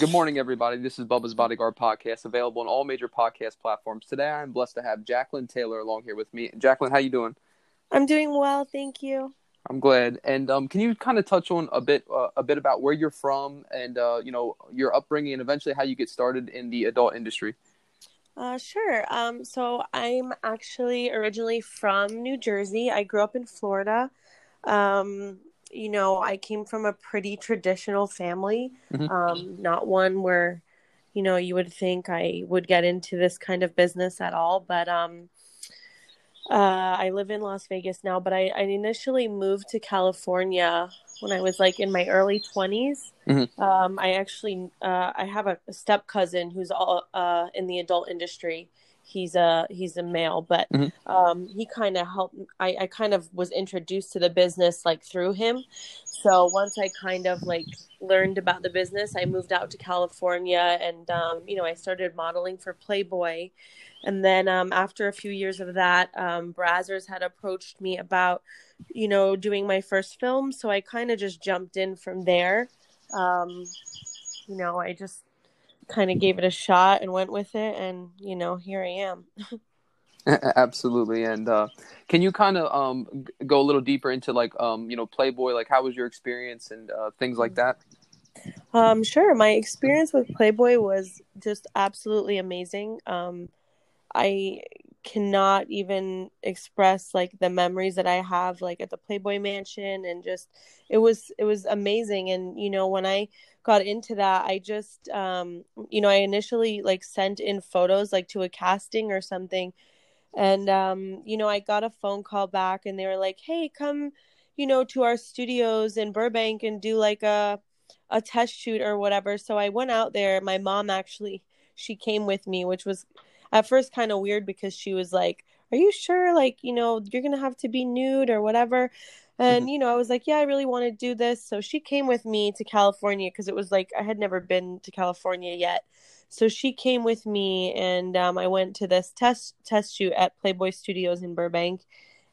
Good morning, everybody. This is Bubba's Bodyguard podcast, available on all major podcast platforms. Today, I'm blessed to have Jacqueline Taylor along here with me. Jacqueline, how you doing? I'm doing well, thank you. I'm glad. And um, can you kind of touch on a bit, uh, a bit about where you're from, and uh, you know your upbringing, and eventually how you get started in the adult industry? Uh, sure. Um, so I'm actually originally from New Jersey. I grew up in Florida. Um, you know, I came from a pretty traditional family, Mhm. um, not one where, you know, you would think I would get into this kind of business at all. But um, uh, I live in Las Vegas now, but I, I initially moved to California when I was like in my early 20s. Mhm. Um, I actually uh, I have a, step cousin who's all uh, in the adult industry. He's a he's a male, but Mhm. um, he kind of helped. I, I kind of was introduced to the business like through him. So once I kind of like learned about the business, I moved out to California, and um, you know I started modeling for Playboy. And then um, after a few years of that, um, Brazzers had approached me about, you know, doing my first film. So I kind of just jumped in from there. Um, you know, I just kind of gave it a shot and went with it. And, you know, here I am. Absolutely. And uh, can you kind of um, g- go a little deeper into like um, you know Playboy? Like, how was your experience and uh, things like that? Um, sure. My experience with Playboy was just absolutely amazing. Um, I cannot even express like the memories that I have like at the Playboy Mansion and just it was it was amazing. And you know, when I got into that, I just um, you know, I initially like sent in photos like to a casting or something. And um, you know, I got a phone call back and they were like, "Hey, come, you know, to our studios in Burbank and do like a a test shoot or whatever. So I went out there. My mom actually she came with me, which was at first kind of weird because she was like, "Are you sure like, you know, you're going to have to be nude or whatever?" And you know, I was like, "Yeah, I really want to do this." So she came with me to California because it was like I had never been to California yet. So she came with me and um, I went to this test test shoot at Playboy Studios in Burbank.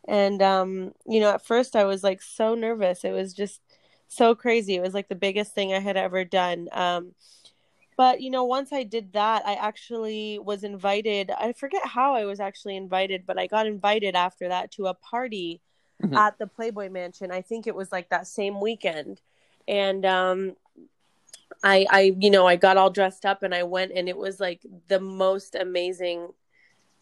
And um, you know, at first I was like so nervous. It was just so crazy. It was like the biggest thing I had ever done. Um, but you know, once I did that, I actually was invited. I forget how I was actually invited, but I got invited after that to a party Mhm. at the Playboy Mansion. I think it was like that same weekend. And um I I you know, I got all dressed up and I went and it was like the most amazing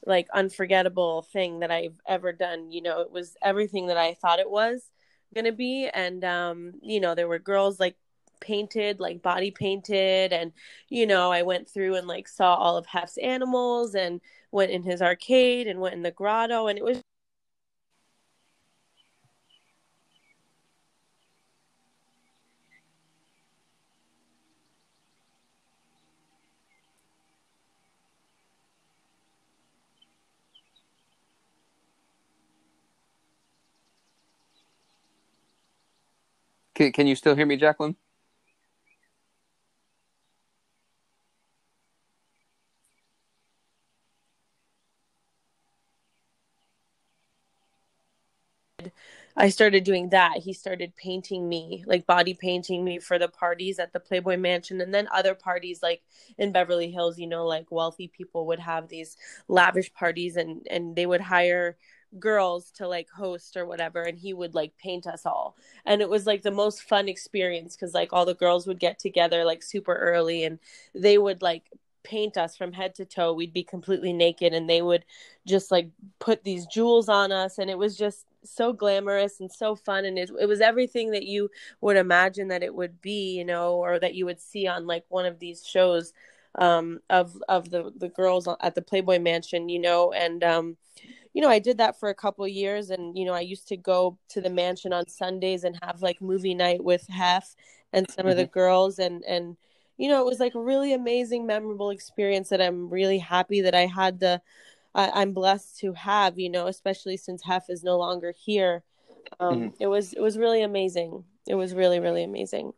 like unforgettable thing that I've ever done. You know, it was everything that I thought it was gonna be. And um, you know, there were girls like painted, like body painted, and you know, I went through and like saw all of Hef's animals and went in his arcade and went in the grotto and it was Can, you still hear me, Jacqueline? I started doing that. He started painting me, like body painting me for the parties at the Playboy Mansion and then other parties like in Beverly Hills, you know, like wealthy people would have these lavish parties and and they would hire girls to like host or whatever and he would like paint us all. And it was like the most fun experience cuz like all the girls would get together like super early and they would like paint us from head to toe. We'd be completely naked and they would just like put these jewels on us and it was just so glamorous and so fun and it, it was everything that you would imagine that it would be you know or that you would see on like one of these shows um of of the the girls at the playboy mansion you know? And um you know i did that for a couple years and you know i used to go to the mansion on sundays and have like movie night with hef and some of the girls and and you know it was like a really amazing memorable experience that i'm really happy that i had the I, I'm blessed to have, you know, especially since Hef is no longer here. Um, It was it was really amazing. It was really really amazing.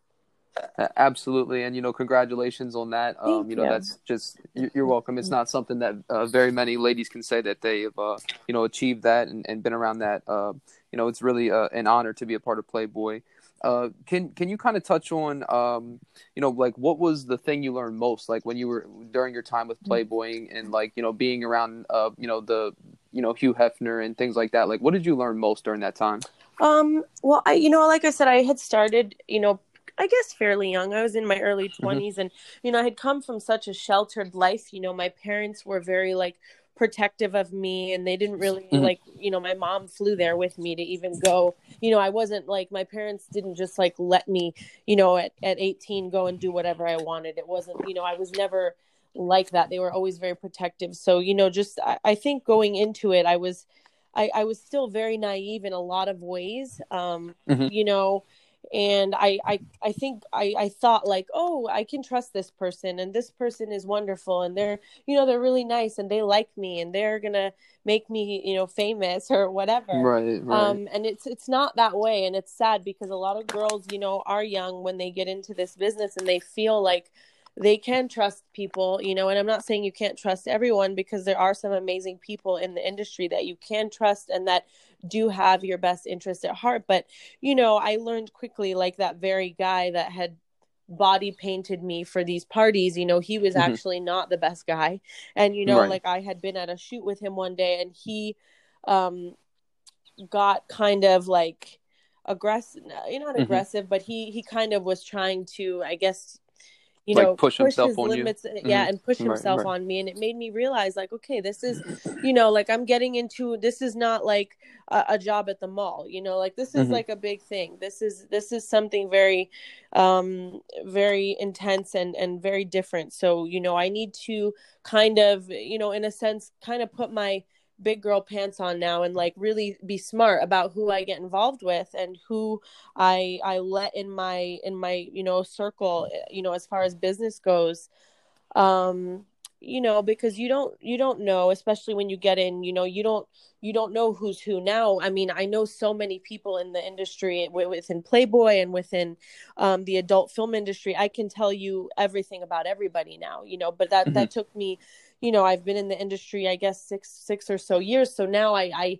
Absolutely, and you know, congratulations on that. Um, you know, you. that's just you- you're welcome. It's not something that uh, very many ladies can say that they've uh, you know achieved that and, and been around that. Uh, you know, it's really uh, an honor to be a part of Playboy. Uh, can can you kind of touch on um, you know like what was the thing you learned most like when you were during your time with Playboy and like you know being around uh, you know the you know Hugh Hefner and things like that like what did you learn most during that time? Um, well, I you know like I said I had started you know I guess fairly young. I was in my early 20s mm-hmm. and you know I had come from such a sheltered life. You know my parents were very like protective of me and they didn't really mm-hmm. like you know my mom flew there with me to even go. You know i wasn't like my parents didn't just like let me you know at, at 18 go and do whatever i wanted. It wasn't you know i was never like that. They were always very protective. So you know just i, I think going into it i was I, I was still very naive in a lot of ways. Um mm-hmm. you know and I, I i think I, I thought like oh i can trust this person and this person is wonderful and they're you know they're really nice and they like me and they're gonna make me you know famous or whatever right, right. um and it's it's not that way and it's sad because a lot of girls you know are young when they get into this business and they feel like they can trust people, you know, and I'm not saying you can't trust everyone because there are some amazing people in the industry that you can trust and that do have your best interest at heart. But, you know, I learned quickly, like that very guy that had body painted me for these parties, you know, he was mm-hmm. actually not the best guy. And, you know, right. like I had been at a shoot with him one day and he um got kind of like aggressive you know not mm-hmm. aggressive but he he kind of was trying to i guess you like know push, push himself on limits you. yeah mm-hmm. and push himself right, right. on me and it made me realize like okay this is you know like i'm getting into this is not like a, a job at the mall you know like this is mm-hmm. like a big thing this is this is something very um very intense and and very different so you know i need to kind of you know in a sense kind of put my big girl pants on now and like really be smart about who I get involved with and who I I let in my in my you know circle you know as far as business goes. Um you know because you don't you don't know especially when you get in you know you don't you don't know who's who now. I mean i know so many people in the industry within playboy and within um, the adult film industry. I can tell you everything about everybody now you know but that mm-hmm. that took me you know i've been in the industry i guess six six or so years. So now i i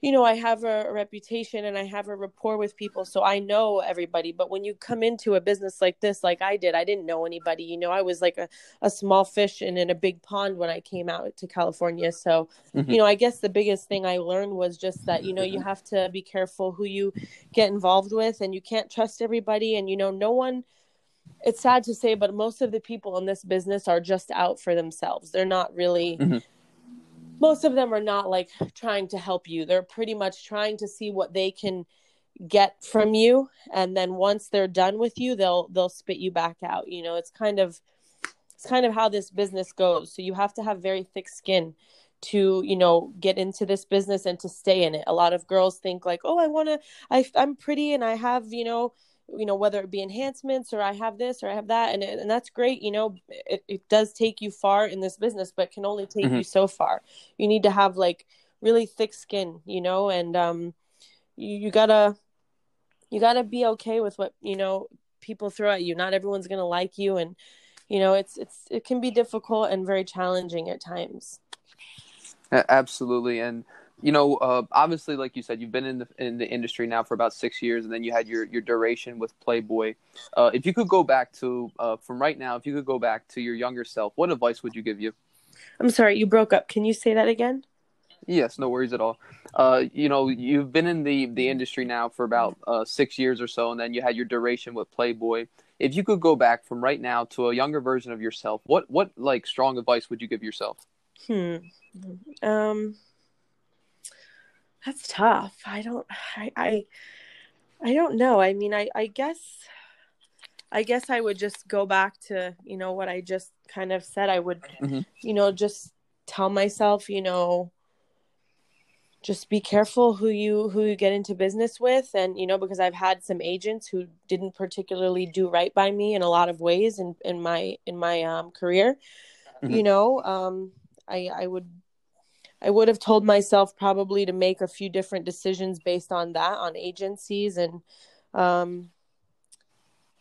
you know i have a, a, reputation and i have a rapport with people so i know everybody. But when you come into a business like this like i did i didn't know anybody you know? I was like a, a small fish in, in a big pond when i came out to california. So mm-hmm. you know i guess the biggest thing i learned was just that you know you have to be careful who you get involved with and you can't trust everybody and you know no one it's sad to say, but most of the people in this business are just out for themselves. They're not really. Mm-hmm. Most of them are not like trying to help you. They're pretty much trying to see what they can get from you, and then once they're done with you, they'll they'll spit you back out. You know, it's kind of it's kind of how this business goes. So you have to have very thick skin to you know get into this business and to stay in it a lot of girls think like oh i want to I, i'm pretty and i have you know you know whether it be enhancements or i have this or i have that and, and that's great you know it, it does take you far in this business but can only take mm-hmm. you so far. You need to have like really thick skin you know and um you, you gotta you gotta be okay with what you know people throw at you. Not everyone's gonna like you and you know it's it's it can be difficult and very challenging at times. Absolutely and you know, uh, obviously, like you said, you've been in the in the industry now for about six years, and then you had your your duration with Playboy. Uh, if you could go back to uh, from right now, if you could go back to your younger self, what advice would you give you? I'm sorry, you broke up. Can you say that again? Yes, no worries at all. Uh, you know, you've been in the the industry now for about uh, six years or so, and then you had your duration with Playboy. If you could go back from right now to a younger version of yourself, what what like strong advice would you give yourself? Hmm. Um that's tough. I don't I I, I don't know. I mean, I I guess I guess I would just go back to, you know, what I just kind of said. I would, mm-hmm. you know, just tell myself, you know, just be careful who you who you get into business with and you know because I've had some agents who didn't particularly do right by me in a lot of ways in in my in my um career. Mm-hmm. You know, um I I would I would have told myself probably to make a few different decisions based on that, on agencies and, um,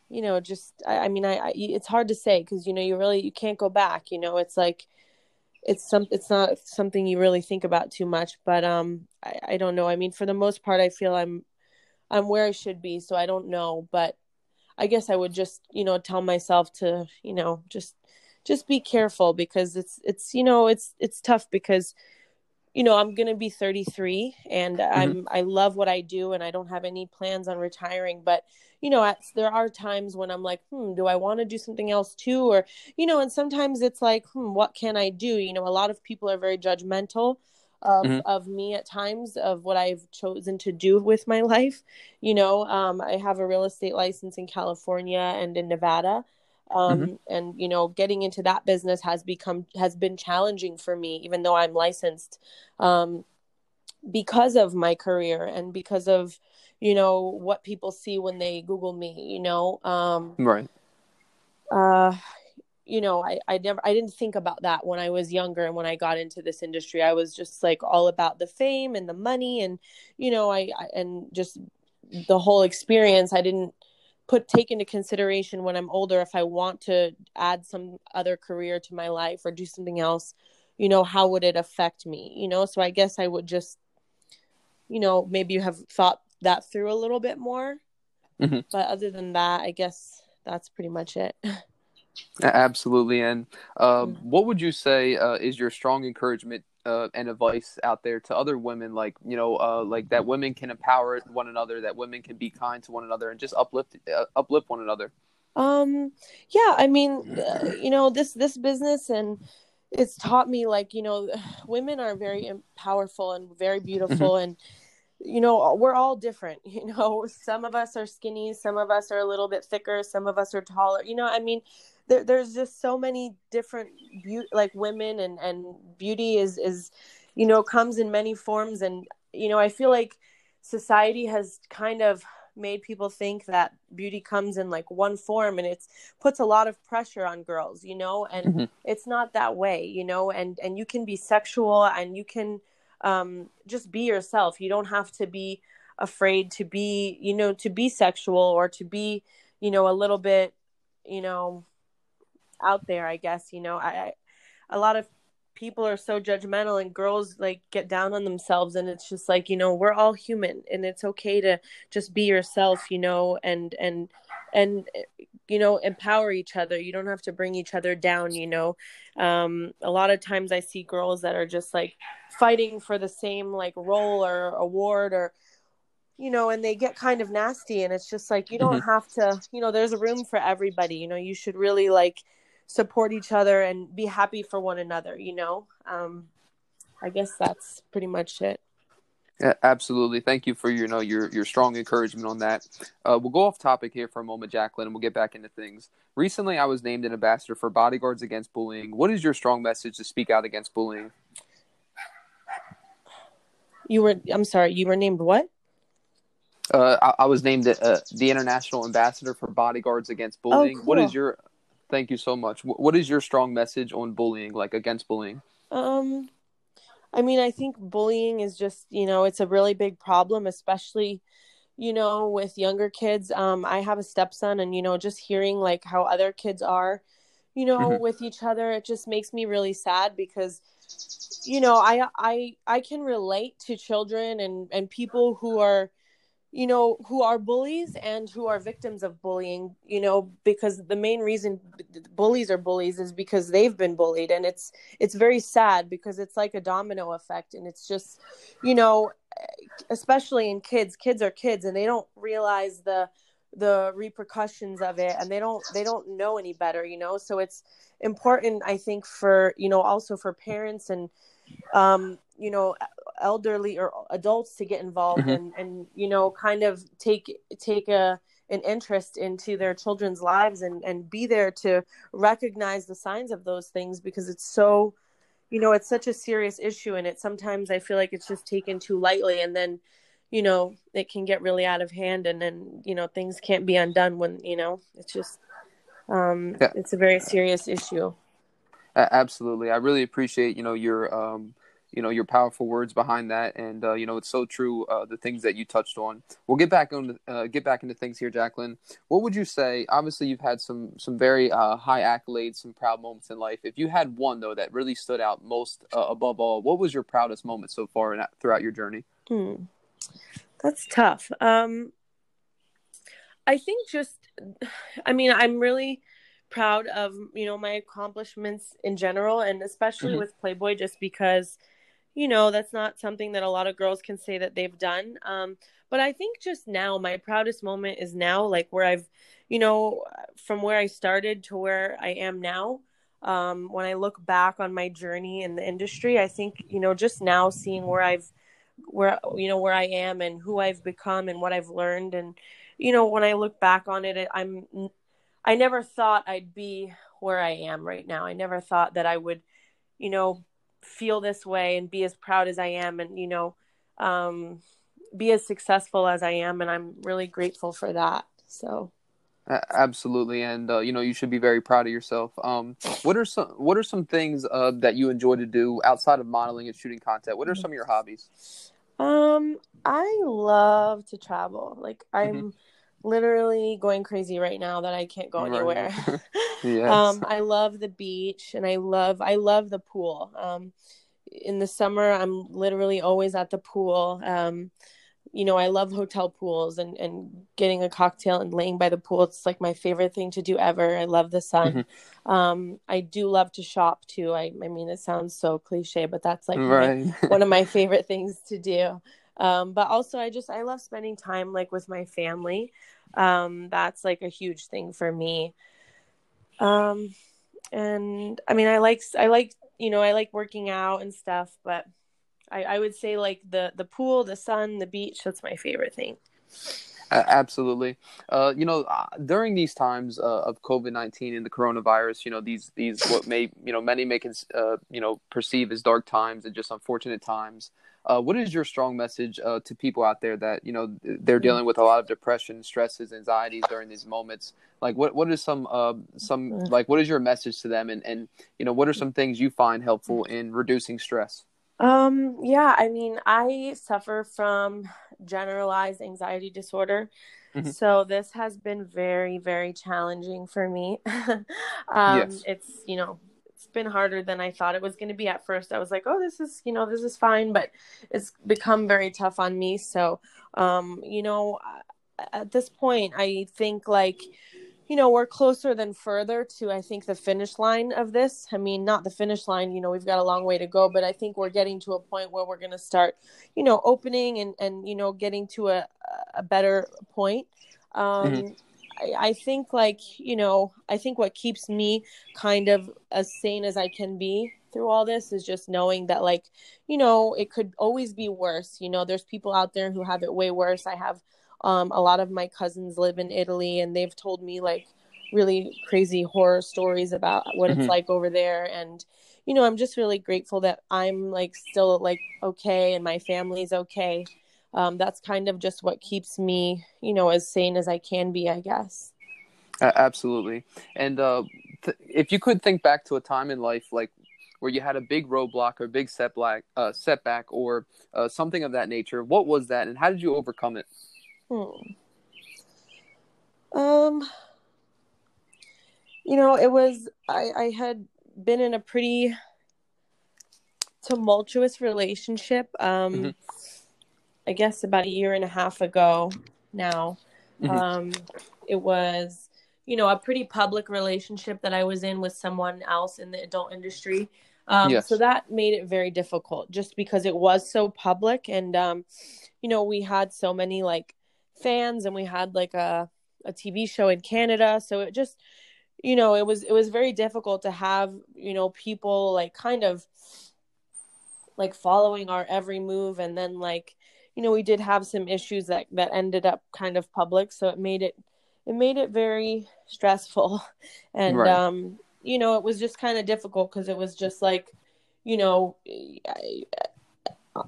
you know, just I, I mean, I, I, it's hard to say because you know you really you can't go back. You know, it's like it's some it's not something you really think about too much. But um, I, I don't know. I mean, for the most part, I feel I'm I'm where I should be, so I don't know, but I guess I would just, you know, tell myself to, you know, just just be careful because it's it's you know, it's it's tough because you know, I'm going to be 33 and mm-hmm. I'm I love what I do and I don't have any plans on retiring, but you know, at, there are times when I'm like, hmm, do I want to do something else too? Or, you know, and sometimes it's like, hmm, what can I do? You know, a lot of people are very judgmental of, mm-hmm. of me at times of what I've chosen to do with my life. You know, um, I have a real estate license in California and in Nevada. Um, mm-hmm. and you know, getting into that business has become has been challenging for me, even though I'm licensed, um, because of my career and because of you know what people see when they google me you know? Um right. uh you know i i never i didn't think about that when i was younger and when i got into this industry. I was just like all about the fame and the money and you know i, I and just the whole experience. I didn't put take into consideration when i'm older if i want to add some other career to my life or do something else you know how would it affect me you know so i guess i would just you know maybe you have thought that through a little bit more. Mm-hmm. But other than that, I guess that's pretty much it. Absolutely. And uh, mm-hmm. what would you say uh, is your strong encouragement uh, and advice out there to other women, like you know, uh, like that women can empower one another, that women can be kind to one another, and just uplift uh, uplift one another. Um, yeah, I mean, uh, you know, this this business and it's taught me like you know, women are very powerful and very beautiful mm-hmm. and you know we're all different you know some of us are skinny some of us are a little bit thicker some of us are taller you know i mean there, there's just so many different beauty like women and and beauty is is you know comes in many forms and you know i feel like society has kind of made people think that beauty comes in like one form and it's puts a lot of pressure on girls you know and mm-hmm. it's not that way you know and and you can be sexual and you can um, just be yourself. You don't have to be afraid to be, you know, to be sexual or to be, you know, a little bit, you know, out there. I guess you know, I, I a lot of people are so judgmental and girls like get down on themselves and it's just like you know we're all human and it's okay to just be yourself you know and and and you know empower each other you don't have to bring each other down you know um a lot of times i see girls that are just like fighting for the same like role or award or you know and they get kind of nasty and it's just like you don't mm-hmm. have to you know there's a room for everybody you know you should really like support each other and be happy for one another you know um i guess that's pretty much it yeah, absolutely. Thank you for your, you know your your strong encouragement on that. Uh, we'll go off topic here for a moment, Jacqueline, and we'll get back into things. Recently, I was named an ambassador for Bodyguards Against Bullying. What is your strong message to speak out against bullying? You were. I'm sorry. You were named what? Uh, I, I, was named uh, the international ambassador for Bodyguards Against oh, Bullying. Oh, cool. What is your? Thank you so much. What is your strong message on bullying, like against bullying? Um, I mean, I think bullying is just you know it's a really big problem, especially you know with younger kids. Um, I have a stepson, and you know just hearing like how other kids are, you know, mm-hmm. with each other, it just makes me really sad because you know i i i can relate to children and and people who are you know who are bullies and who are victims of bullying you know because the main reason bullies are bullies is because they've been bullied. And it's it's very sad because it's like a domino effect. And it's just you know especially in kids kids are kids and they don't realize the the repercussions of it and they don't they don't know any better you know? So it's important i think for you know also for parents and um you know elderly or adults to get involved mm-hmm. and and you know kind of take take a an interest into their children's lives and and be there to recognize the signs of those things because it's so you know it's such a serious issue and it sometimes i feel like it's just taken too lightly and then you know it can get really out of hand and then you know things can't be undone when you know it's just um yeah. it's a very serious issue absolutely i really appreciate you know your um you know your powerful words behind that. And uh, you know it's so true uh, the things that you touched on. We'll get back on uh, get back into things here jacqueline. What would you say? Obviously you've had some some very uh, high accolades some proud moments in life. If you had one though that really stood out most uh, above all what was your proudest moment so far in, throughout your journey? Hmm. that's tough. Um I think just, I mean, I'm really proud of you know my accomplishments in general, and especially mm-hmm. with Playboy, just because you know that's not something that a lot of girls can say that they've done. Um, but I think just now, my proudest moment is now, like where I've, you know, from where I started to where I am now. Um, when I look back on my journey in the industry, I think you know just now seeing where I've where you know where I am and who I've become and what I've learned and you know when I look back on it I'm I never thought I'd be where I am right now. I never thought that I would you know feel this way and be as proud as I am and you know um be as successful as I am and I'm really grateful for that. So Absolutely, and uh, you know you should be very proud of yourself. Um, what are some What are some things uh, that you enjoy to do outside of modeling and shooting content? What are some of your hobbies? Um, I love to travel. Like I'm mm-hmm. Literally going crazy right now that I can't go anywhere. Yes. Um, I love the beach and I love I love the pool. Um, in the summer, I'm literally always at the pool. Um you know, I love hotel pools and, and getting a cocktail and laying by the pool. It's like my favorite thing to do ever. I love the sun. Mm-hmm. Um, I do love to shop too. I, I mean, it sounds so cliche, but that's like right. my, one of my favorite things to do. Um, but also I just, I love spending time like with my family. Um, that's like a huge thing for me. Um, and I mean, I like, I like, you know, I like working out and stuff, but I, I would say like the the pool, the sun, the beach. That's my favorite thing. Absolutely. Uh, you know, uh, during these times uh, of COVID nineteen and the coronavirus, you know, these these what may you know many may uh, you know perceive as dark times and just unfortunate times. Uh, what is your strong message to people out there that you know they're dealing with a lot of depression, stresses, anxieties during these moments? Like, what what is some some like what is your message to them, and and you know what are some things you find helpful in reducing stress? Um, yeah, I mean, I suffer from generalized anxiety disorder. Mm-hmm. So this has been very, very challenging for me. um, yes. it's, you know, been harder than I thought it was going to be at first. I was like, oh, this is, you know, this is fine, but it's become very tough on me. So, um, you know, at this point, I think like, you know, we're closer than further to, I think, the finish line of this. I mean, not the finish line, you know, we've got a long way to go, but I think we're getting to a point where we're going to start, you know, opening and, and, you know, getting to a, a better point. Um, mm-hmm. I, think, like, you know, I think what keeps me kind of as sane as I can be through all this is just knowing that like you know it could always be worse you know there's people out there who have it way worse i have um, a lot of my cousins live in Italy, and they've told me like really crazy horror stories about what mm-hmm. it's like over there. And you know, I'm just really grateful that I'm like still like okay, and my family's okay. Um, that's kind of just what keeps me, you know, as sane as I can be, I guess. Uh, absolutely. And uh, th- if you could think back to a time in life, like where you had a big roadblock or big setback, uh, setback or uh, something of that nature, what was that, and how did you overcome it? Hmm. Um, you know, it was I I had been in a pretty tumultuous relationship. Um, mm-hmm. I guess about a year and a half ago now. Mm-hmm. Um, it was, you know, a pretty public relationship that I was in with someone else in the adult industry. Um, yes. So that made it very difficult just because it was so public. And, um, you know, we had so many like fans and we had like a a TV show in Canada so it just you know it was it was very difficult to have you know people like kind of like following our every move and then like you know we did have some issues that that ended up kind of public so it made it it made it very stressful. And right. um you know it was just kind of difficult because it was just like you know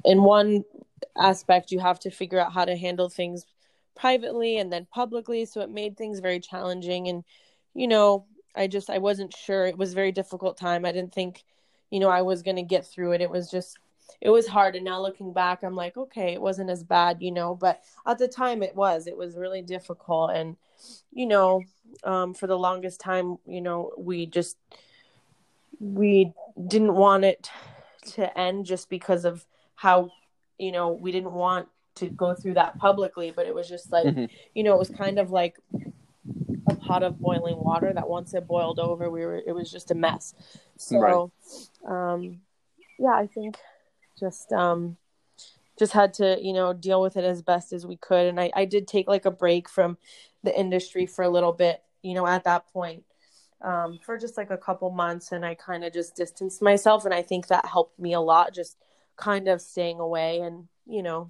in one aspect you have to figure out how to handle things privately and then publicly so it made things very challenging. And you know i just i wasn't sure. It was a very difficult time. I didn't think you know i was going to get through it. It was just it was hard and now looking back i'm like okay it wasn't as bad you know but at the time it was it was really difficult and you know um, for the longest time you know we just we didn't want it to end just because of how you know we didn't want to go through that publicly but it was just like mm-hmm. you know it was kind of like a pot of boiling water that once it boiled over, we were it was just a mess. So, right. um, yeah, I think just um, just had to you know deal with it as best as we could, and I I did take like a break from the industry for a little bit, you know, at that point. Um, for just like a couple months and I kind of just distanced myself and I think that helped me a lot just kind of staying away and you know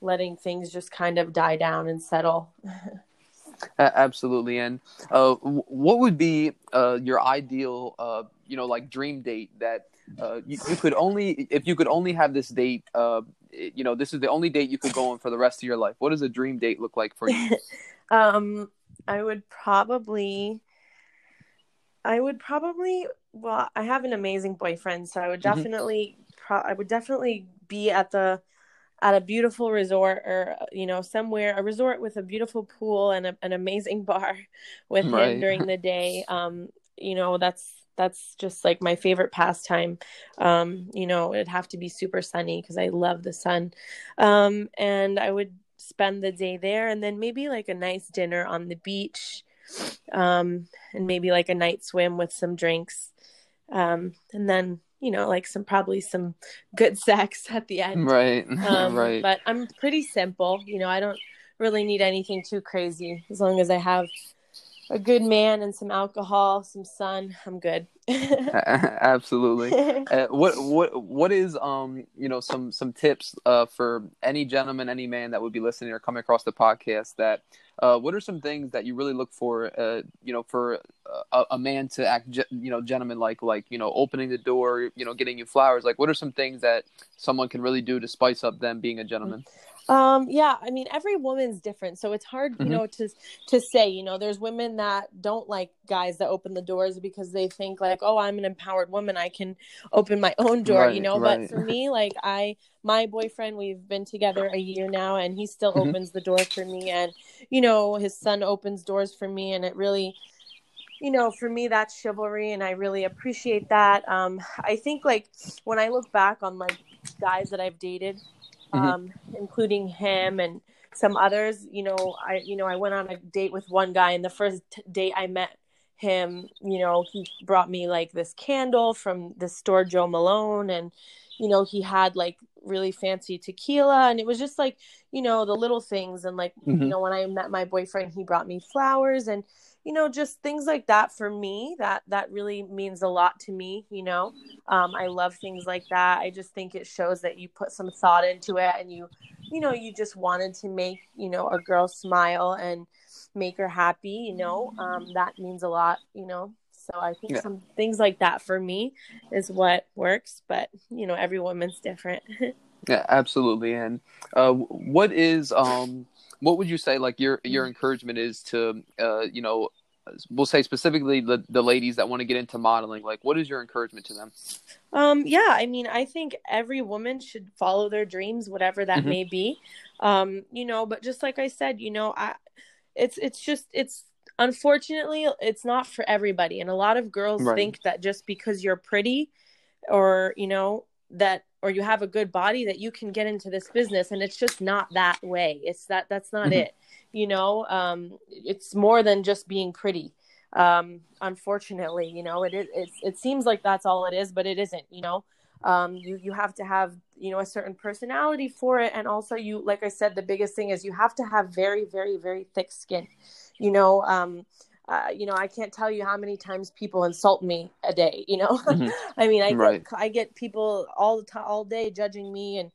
letting things just kind of die down and settle. Absolutely. And uh, what would be uh, your ideal, uh, you know, like dream date that uh, you, you, could only, if you could only have this date, uh, you know, this is the only date you could go on for the rest of your life. What does a dream date look like for you? um, I would probably, I would probably, well, I have an amazing boyfriend, so I would mm-hmm. definitely, mm-hmm. pro- I would definitely be at the at a beautiful resort or you know somewhere a resort with a beautiful pool and a, an amazing bar with right. him during the day um you know that's that's just like my favorite pastime um you know it'd have to be super sunny because i love the sun um and i would spend the day there and then maybe like a nice dinner on the beach um and maybe like a night swim with some drinks um and then you know, like some probably some good sex at the end. Right. Um, right. But I'm pretty simple. You know, I don't really need anything too crazy as long as I have a good man and some alcohol, some sun, I'm good. Absolutely. Uh, what what what is um you know some some tips uh for any gentleman, any man that would be listening or coming across the podcast that uh, what are some things that you really look for, uh, you know, for a, a, man to act, you know, gentleman like, like, you know, opening the door, you know, getting you flowers? Like, what are some things that someone can really do to spice up them being a gentleman? Um, yeah, I mean, every woman's different, so it's hard, you mm-hmm. know, to to say. You know, there's women that don't like guys that open the doors because they think like, oh, I'm an empowered woman, I can open my own door. Right, you know, right. but for me, like, I my boyfriend, we've been together a year now, and he still mm-hmm. opens the door for me, and you know, his son opens doors for me, and it really you know, for me, that's chivalry, and I really appreciate that. Um, I think like when I look back on like guys that I've dated, mm-hmm. um, including him and some others. You know, I you know I went on a date with one guy, and the first t- date I met him, you know, he brought me like this candle from the store Jo Malone, and you know he had like really fancy tequila and it was just like you know the little things and like mm-hmm. you know when i met my boyfriend he brought me flowers and you know just things like that for me that that really means a lot to me you know? Um, i love things like that. I just think it shows that you put some thought into it and you you know you just wanted to make you know a girl smile and make her happy you know? Um, that means a lot you know? So i think yeah. some things like that for me is what works but you know every woman's different. Yeah absolutely and uh, what is um what would you say like your your encouragement is to uh, you know we'll say specifically the, the ladies that want to get into modeling like what is your encouragement to them um yeah i mean i think every woman should follow their dreams whatever that mm-hmm. may be um you know but just like i said you know i it's it's just it's unfortunately it's not for everybody and a lot of girls right. think that just because you're pretty or you know that or you have a good body that you can get into this business and it's just not that way. It's that that's not mm-hmm. it. You know um it's more than just being pretty. Um unfortunately you know it is it's, it seems like that's all it is but it isn't you know. Um you you have to have you know a certain personality for it and also you like i said the biggest thing is you have to have very very very thick skin. You know um uh, you know, I can't tell you how many times people insult me a day. You know, mm-hmm. I mean, I right. get, I get people all the time, all day judging me and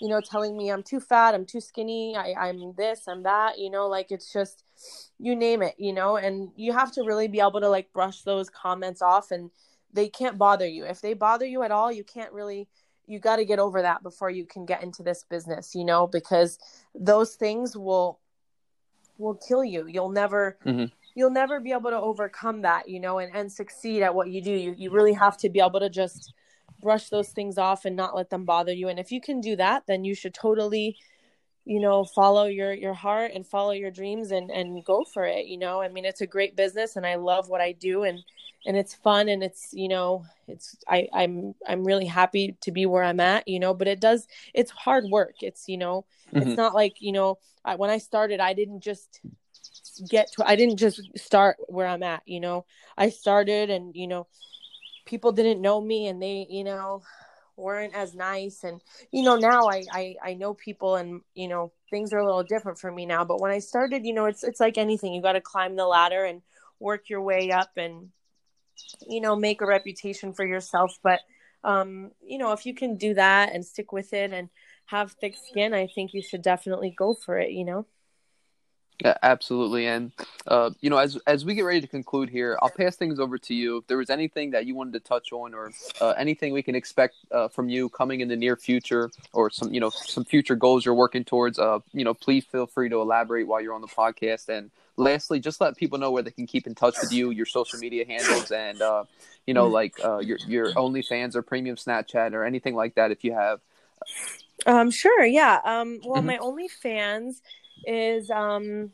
you know telling me I'm too fat, I'm too skinny, I, I'm this, I'm that. You know, like it's just you name it. You know, and you have to really be able to like brush those comments off, and they can't bother you. If they bother you at all, you can't really you got to get over that before you can get into this business you know because those things will will kill you you'll never mm-hmm you'll never be able to overcome that, you know, and, and succeed at what you do. You, you really have to be able to just brush those things off and not let them bother you. And if you can do that, then you should totally, you know, follow your, your heart and follow your dreams and, and go for it. You know, I mean, it's a great business and I love what I do and, and it's fun and it's, you know, it's, I, I'm, I'm really happy to be where I'm at, you know, but it does, it's hard work. It's, you know, mm-hmm. it's not like, you know, I, when I started, I didn't just get to I didn't just start where I'm at, you know. I started and you know people didn't know me and they, you know, weren't as nice. And you know now I, I I know people and you know things are a little different for me now. But when I started you know it's it's like anything. You got to climb the ladder and work your way up and you know make a reputation for yourself. But um you know if you can do that and stick with it and have thick skin I think you should definitely go for it you know yeah, absolutely. And uh, you know, as as we get ready to conclude here, I'll pass things over to you. If there was anything that you wanted to touch on, or uh, anything we can expect uh, from you coming in the near future, or some you know some future goals you're working towards, uh, you know, please feel free to elaborate while you're on the podcast. And lastly, just let people know where they can keep in touch with you, your social media handles, and uh, you know, like uh, your your OnlyFans or Premium Snapchat or anything like that, if you have. Um, sure. Yeah. Um, well, mm-hmm. my OnlyFans is um,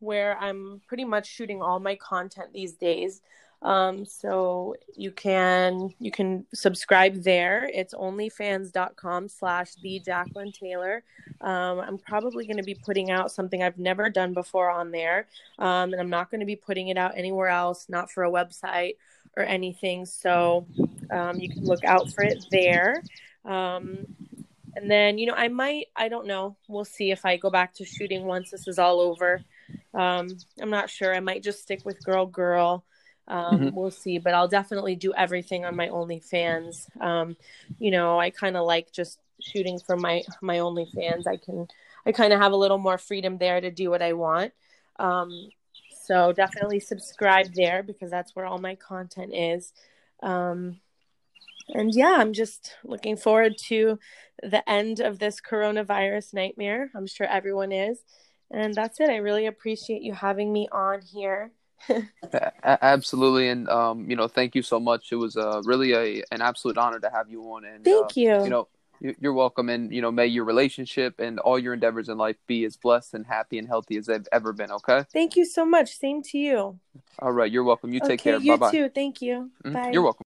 where I'm pretty much shooting all my content these days. Um, so you can you can subscribe there. It's onlyfans.com slash the Jacqueline Taylor. Um, I'm probably going to be putting out something I've never done before on there. Um, and I'm not going to be putting it out anywhere else, not for a website or anything. So um, you can look out for it there. Um, and then you know i might i don't know. We'll see if i go back to shooting once this is all over. Um i'm not sure. I might just stick with girl girl. Um mm-hmm. we'll see but i'll definitely do everything on my onlyfans. Um you know i kind of like just shooting for my my onlyfans. I can i kind of have a little more freedom there to do what i want. Um so definitely subscribe there because that's where all my content is. Um and yeah, I'm just looking forward to the end of this coronavirus nightmare. I'm sure everyone is. And that's it. I really appreciate you having me on here. Absolutely, and um, you know, thank you so much. It was uh, really a an absolute honor to have you on. And thank uh, you. You know, you're welcome, and you know, may your relationship and all your endeavors in life be as blessed and happy and healthy as they've ever been. Okay. Thank you so much. Same to you. All right, you're welcome. You take okay, care. You Bye-bye. too. Thank you. Mm-hmm. Bye. You're welcome.